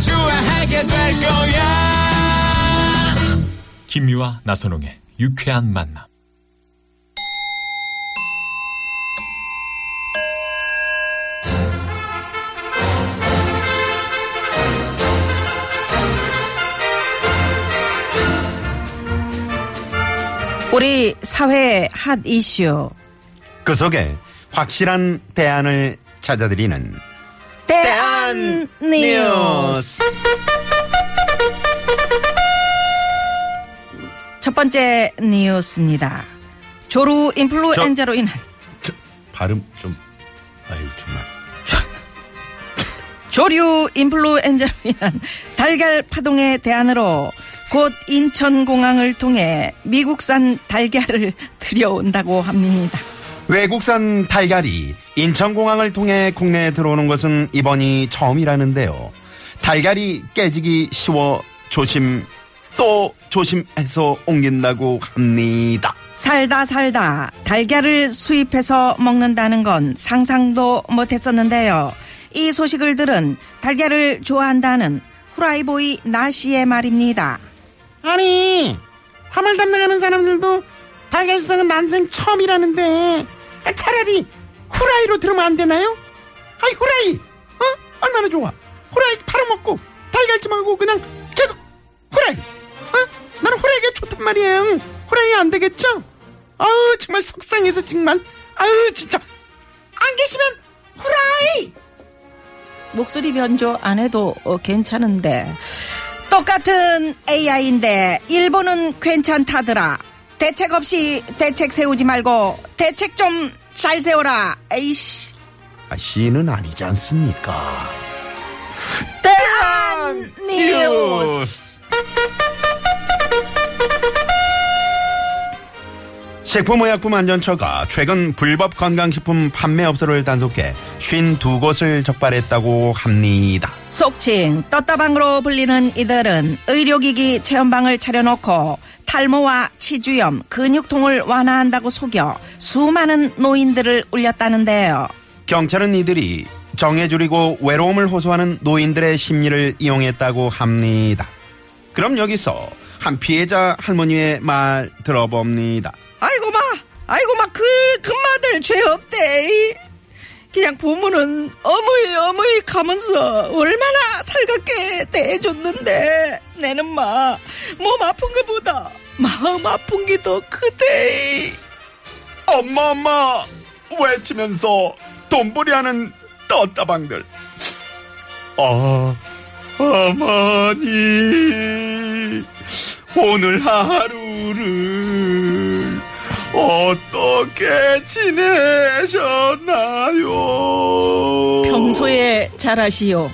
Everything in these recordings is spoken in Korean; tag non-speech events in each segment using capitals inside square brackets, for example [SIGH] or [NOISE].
좋아하게 될 거야. 김미화 나선홍의 유쾌한 만남. 우리 사회 핫 이슈 그 속에 확실한 대안을 찾아드리는 대안 뉴스 첫 번째 뉴스입니다. 조루 인플루엔자로 인한 저, 발음 좀 아유 정말 조류 인플루엔자로 인한 달걀 파동의 대안으로 곧 인천공항을 통해 미국산 달걀을 [LAUGHS] 들여온다고 합니다. 외국산 달걀이 인천공항을 통해 국내에 들어오는 것은 이번이 처음이라는데요. 달걀이 깨지기 쉬워 조심 또 조심해서 옮긴다고 합니다. 살다 살다 달걀을 수입해서 먹는다는 건 상상도 못했었는데요. 이 소식을 들은 달걀을 좋아한다는 후라이보이 나씨의 말입니다. 아니 화물 담당하는 사람들도 달걀 수상은 난생 처음이라는데 아, 차라리 후라이로 들으면 안 되나요? 아이 후라이 어? 얼마나 좋아 후라이 팔아먹고 달걀찜 하고 그냥 계속 후라이 어? 나는 후라이가 좋단 말이에요 후라이 안 되겠죠? 아우 정말 속상해서 정말 아우 진짜 안 계시면 후라이 목소리 변조 안 해도 어, 괜찮은데 똑같은 AI인데 일본은 괜찮다더라. 대책 없이 대책 세우지 말고 대책 좀 잘 세워라. 에이씨. 아, 씨는 아니지 않습니까? 대한 뉴스. 식품의약품안전처가 최근 불법 건강식품 판매업소를 단속해 52곳을 적발했다고 합니다. 속칭 떴다방으로 불리는 이들은 의료기기 체험방을 차려놓고 탈모와 치주염, 근육통을 완화한다고 속여 수많은 노인들을 울렸다는데요. 경찰은 이들이 정에 줄이고 외로움을 호소하는 노인들의 심리를 이용했다고 합니다. 그럼 여기서 한 피해자 할머니의 말 들어봅니다. 아이고 마 아이고 막그 금마들 죄 없대 그냥 보면은 어머니 어머니 가면서 얼마나 살갑게 대해줬는데. 내는 마 몸 아픈 것보다 마음 아픈 게 더 크대. 엄마 엄마 외치면서 돈벌이하는 떴다방들. 아 어머니 오늘 하루를 어떻게 지내셨나요? 평소에 잘하시오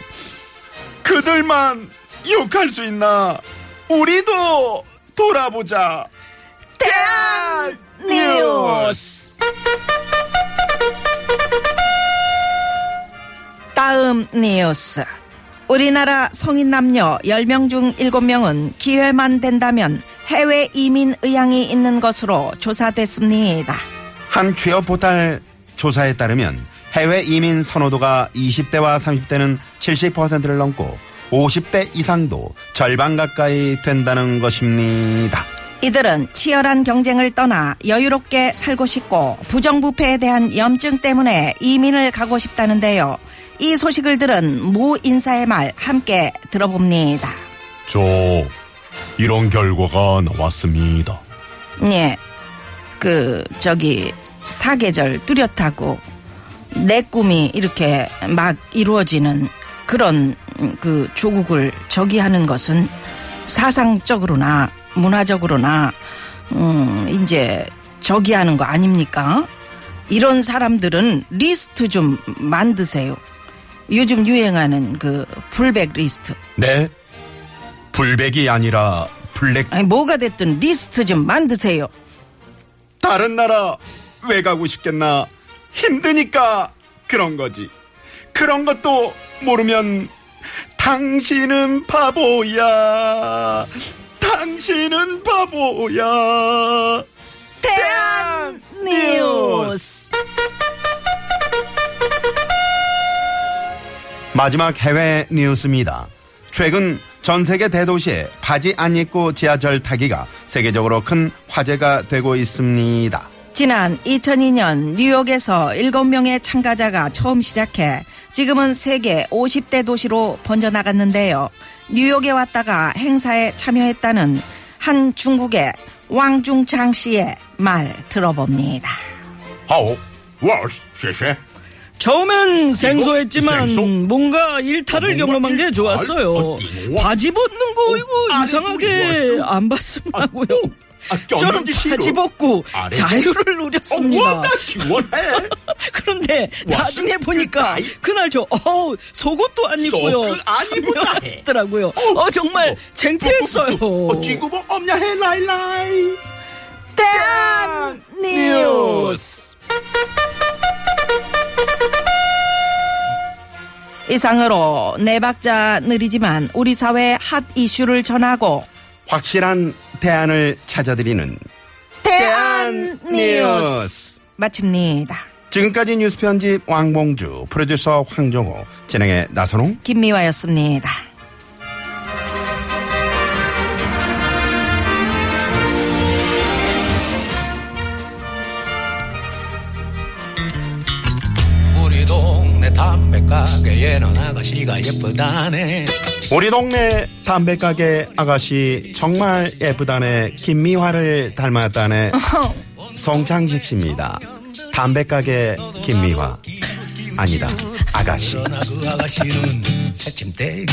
그들만 욕할 수 있나? 우리도 돌아보자. 대한 뉴스 다음 뉴스 우리나라 성인 남녀 10명 중 7명은 기회만 된다면 해외 이민 의향이 있는 것으로 조사됐습니다. 한 취업 포탈 조사에 따르면 해외 이민 선호도가 20대와 30대는 70%를 넘고 50대 이상도 절반 가까이 된다는 것입니다. 이들은 치열한 경쟁을 떠나 여유롭게 살고 싶고 부정부패에 대한 염증 때문에 이민을 가고 싶다는데요. 이 소식을 들은 모 인사의 말 함께 들어봅니다. 저 이런 결과가 나왔습니다. 예. 그 저기 사계절 뚜렷하고 내 꿈이 이렇게 막 이루어지는 그런 음, 그 조국을 저기 하는 것은 사상적으로나 문화적으로나 음 이제 저기 하는 거 아닙니까? 이런 사람들은 리스트 좀 만드세요. 요즘 유행하는 그 불백 리스트. 네. 불백이 아니라 블랙. 아니 뭐가 됐든 리스트 좀 만드세요. 다른 나라 왜 가고 싶겠나? 힘드니까 그런 거지. 그런 것도 모르면 당신은 바보야. 당신은 바보야. 대안 뉴스. 마지막 해외 뉴스입니다. 최근 전 세계 대도시에 바지 안 입고 지하철 타기가 세계적으로 큰 화제가 되고 있습니다. 지난 2002년 뉴욕에서 7명의 참가자가 처음 시작해 지금은 세계 50대 도시로 번져나갔는데요. 뉴욕에 왔다가 행사에 참여했다는 한 중국의 왕중창 씨의 말 들어봅니다. 쉐쉐. 처음엔 생소했지만 생소? 뭔가 일탈을 경험한 게? 좋았어요. 어디? 와. 바지 벗는 거 이거 아래 이상하게 왔어? 안 봤으면 아, 하고요. 아, 저는. 바지 벗고 아래 자유를 어, 누렸습니다. 뭐다 시원해. [LAUGHS] 그런데 나중에 보니까 아이. 그날 저 어우 속옷도 안 입고요. 안 입었다 해. 더라고요. 어 정말 창피했어요. 어, 쥐구멍 없냐 해, 라이라이. 대한 뉴스. 이상으로 네 박자 느리지만 우리 사회 핫 이슈를 전하고 확실한 대안을 찾아드리는 대한 뉴스 뉴스. 마칩니다. 지금까지 뉴스 편집 왕봉주, 프로듀서 황정호, 진행의 나선홍. 김미화였습니다. 가게에는 아가씨가 예쁘다네. 우리 동네 담배가게 아가씨 정말 예쁘다네. 김미화를 닮았다네. [LAUGHS] 송창식 씨입니다. 담배가게 김미화. 아니다 아가씨. 그 아가씨는 새침대기.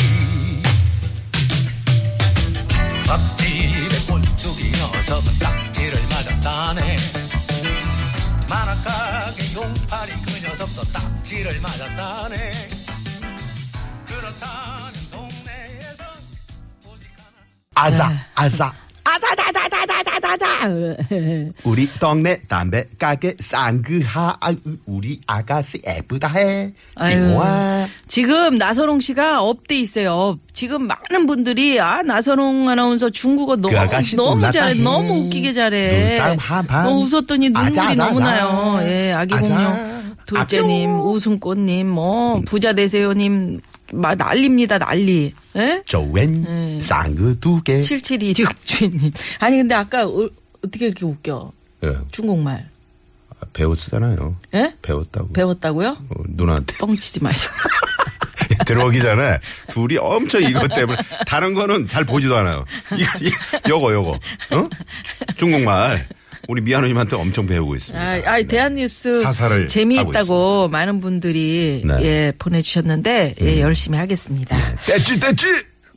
밥집에 꼴뚜기 녀석은 딱지를 맞았다네. 만화가게 용팔이 그 녀석도 딱지를 맞았다네 아자 아자 아자자자자자자자자. 우리 동네 담배 가게 쌍그하 우리 아가씨 예쁘다 해. 띵와 지금 나선홍 씨가 업돼 있어요. 지금 많은 분들이 아 나선홍 아나운서 중국어 너무 아가씨 너무 잘해, 해. 너무 웃기게 잘해. 눈싸움 한판. 너 웃었더니 눈물이 아자, 너무 아자. 나요. 예, 아기. 공룡 둘째님, 웃음꽃님, 뭐 부자 되세요님 막 난립니다 난리. 예? 조웬 음. 쌍그 두 개 7726 주인님. 아니 근데 아까 어, 어떻게 이렇게 웃겨? 예, 중국말. 배웠잖아요 예? 배웠다고 배웠다고요? 어, 누나한테 뻥치지 마시고. [LAUGHS] 들어오기 전에 둘이 엄청 이것 때문에 다른 거는 잘 보지도 않아요. 이거, 이거, 요거 요거 어? 중국말 우리 미아누님한테 엄청 배우고 있습니다. 아, 아 대안뉴스 사사를 재미있다고 많은 분들이 네. 예 보내주셨는데 예 열심히 하겠습니다. 떼찌 떼찌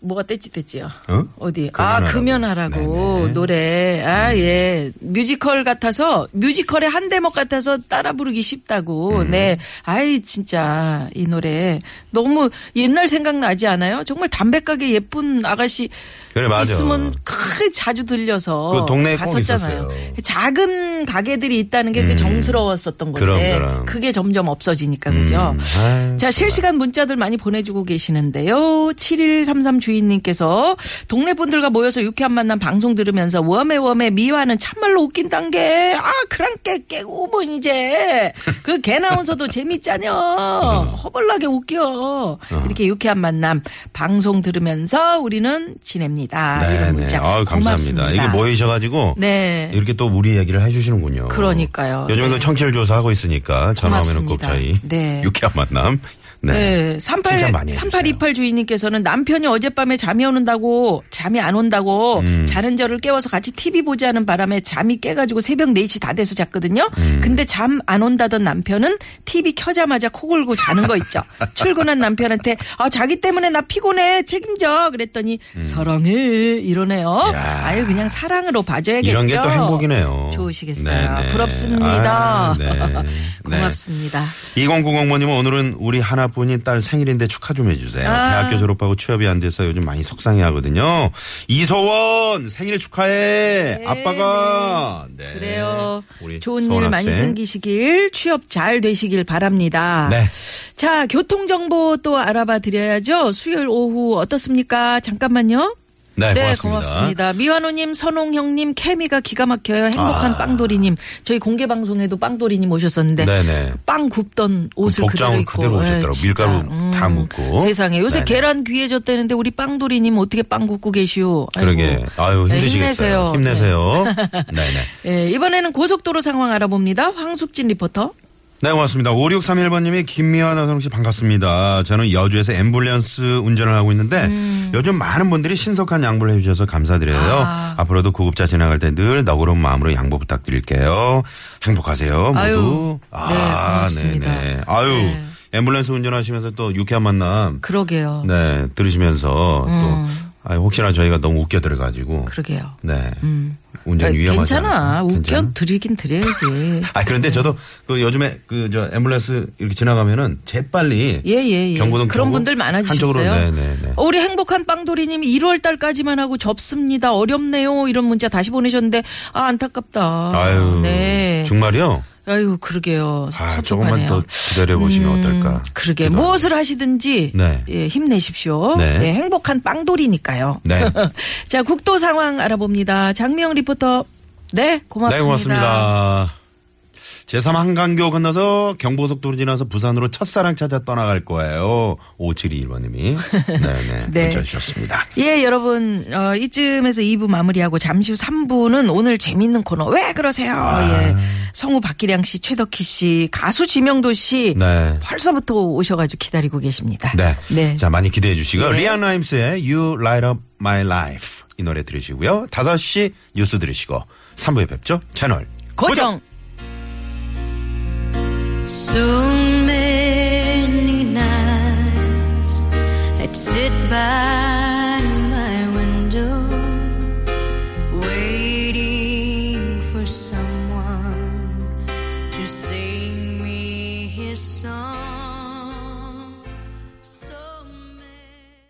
뭐가 떼찌 떼찌요? 어? 디 아, 금연하라고. 네네. 노래. 아, 예. 뮤지컬 같아서, 뮤지컬의 한 대목 같아서 따라 부르기 쉽다고. 음. 네. 아이, 진짜, 이 노래. 너무 옛날 생각나지 않아요? 정말 담배가게 예쁜 아가씨. 그래, 맞아. 있으면 크게 자주 들려서. 그 동네에 꼭 갔었잖아요. 작은 가게들이 있다는 게 그게 음. 정스러웠었던 그럼, 건데. 그럼. 그게 점점 없어지니까, 그죠? 음. 아유, 자, 실시간 문자들 많이 보내 주고 계시는데요. 7133 주 인님께서 동네 분들과 모여서 유쾌한 만남 방송 들으면서 웜에 웜에 미화는 참말로 웃긴단 게, 아, 그랑깨 깨고 뭐 이제. 그 개나운서도 재밌잖여. 허벌나게 웃겨. 이렇게 유쾌한 만남 방송 들으면서 우리는 지냅니다. 이런 네네. 문자. 아유, 감사합니다. 고맙습니다. 이게 모이셔가지고 네. 이렇게 또 우리 얘기를 해주시는군요. 그러니까요. 요즘에 네. 그 청취율 조사 하고 있으니까 전화하면 꼭 고맙습니다. 저희 네. 유쾌한 만남. 네. 네. 38, 칭찬 많이 해주세요. 3828 주인님께서는 남편이 어젯밤에 잠이 오는다고 자 잠이 안 온다고 음. 자는 저를 깨워서 같이 TV 보자는 바람에 잠이 깨가지고 새벽 4시 다 돼서 잤거든요. 음. 근데 잠 안 온다던 남편은 TV 켜자마자 코 골고 자는 거 있죠. [LAUGHS] 출근한 남편한테 아 자기 때문에 나 피곤해 책임져 그랬더니 사랑해 이러네요. 음. 야. 아유 그냥 사랑으로 봐줘야겠죠. 이런 게 또 행복이네요. 좋으시겠어요. 네네. 부럽습니다. 아, 네. [LAUGHS] 네. 고맙습니다. 2090번님은 오늘은 우리 하나 뿐인 딸 생일인데 축하 좀 해주세요. 아. 대학교 졸업하고 취업이 안 돼서 요즘 많이 속상해 하거든요. 이소원 생일 축하해. 아빠가. 네. 그래요. 좋은 일 많이. 생기시길 취업 잘 되시길 바랍니다. 네. 자 교통 정보 또 알아봐 드려야죠. 수요일 오후 어떻습니까? 잠깐만요. 네, 네, 고맙습니다. 고맙습니다. 미완호님, 선홍형님, 케미가 기가 막혀요. 행복한 아. 빵돌이님. 저희 공개 방송에도 빵돌이님 오셨었는데 네네. 빵 굽던 옷을 그 복장을 그대로 입고 그대로 오셨더라고. 예, 진짜. 밀가루 다 묻고. 세상에 요새 네네. 계란 귀해졌다는데 우리 빵돌이님 어떻게 빵 굽고 계시오? 아이고. 그러게. 아유, 네, 힘드시겠어요. 힘내세요. 힘내세요. 네네. [LAUGHS] 예, 이번에는 고속도로 상황 알아봅니다. 황숙진 리포터. 네, 고맙습니다. 5631번님이 김미화 나성 씨 반갑습니다. 저는 여주에서 앰뷸런스 운전을 하고 있는데 요즘 많은 분들이 신속한 양보를 해주셔서 감사드려요. 음. 아. 앞으로도 구급차 지나갈 때 늘 너그러운 마음으로 양보 부탁드릴게요. 행복하세요, 모두. 아유, 아, 네, 고맙습니다. 네네. 아유, 네. 앰뷸런스 운전하시면서 또 유쾌한 만남 그러게요. 네, 들으시면서 또 아, 혹시나 저희가 너무 웃겨 들어가지고 그러게요. 네. 운전 아, 위험하지 괜찮아. 웃겨? 드리긴 드려야지. [LAUGHS] 아 그런데 저도 그 요즘에 그 저 앰뷸런스 이렇게 지나가면은 재빨리 예, 예, 예. 경고등 그런 켜고 분들 많아지셨어요. 한쪽으로 네네네. 어, 우리 행복한 빵돌이님이 1월 달까지만 하고 접습니다. 어렵네요. 이런 문자 다시 보내셨는데 아 안타깝다. 아유 네. 정말요? 아유 그러게요. 아. 조금만 더 기다려 보시면 어떨까? 그러게 기도하고. 무엇을 하시든지 네. 예, 힘내십시오. 네. 예, 행복한 빵돌이니까요. 네. [LAUGHS] 자 국도 상황 알아봅니다. 장미영 리포터. 네 고맙습니다. 네 고맙습니다. 제3 한강교 건너서 경보속도로 지나서 부산으로 첫사랑 찾아 떠나갈 거예요. 5721번님이 [LAUGHS] 네네 네. 문자 주셨습니다. 예, 여러분, 어, 이쯤에서 2부 마무리하고 잠시 후 3부는 오늘 재밌는 코너. 왜 그러세요? 아. 예. 성우 박기량 씨, 최덕희 씨, 가수 지명도 씨. 네. 벌써부터 오셔가지고 기다리고 계십니다. 네. 네. 자, 많이 기대해 주시고, 네. 리안 라임스의 You Light Up My Life 이 노래 들으시고요. 5시 뉴스 들으시고, 3부에 뵙죠. 채널 고정. So many nights I'd sit by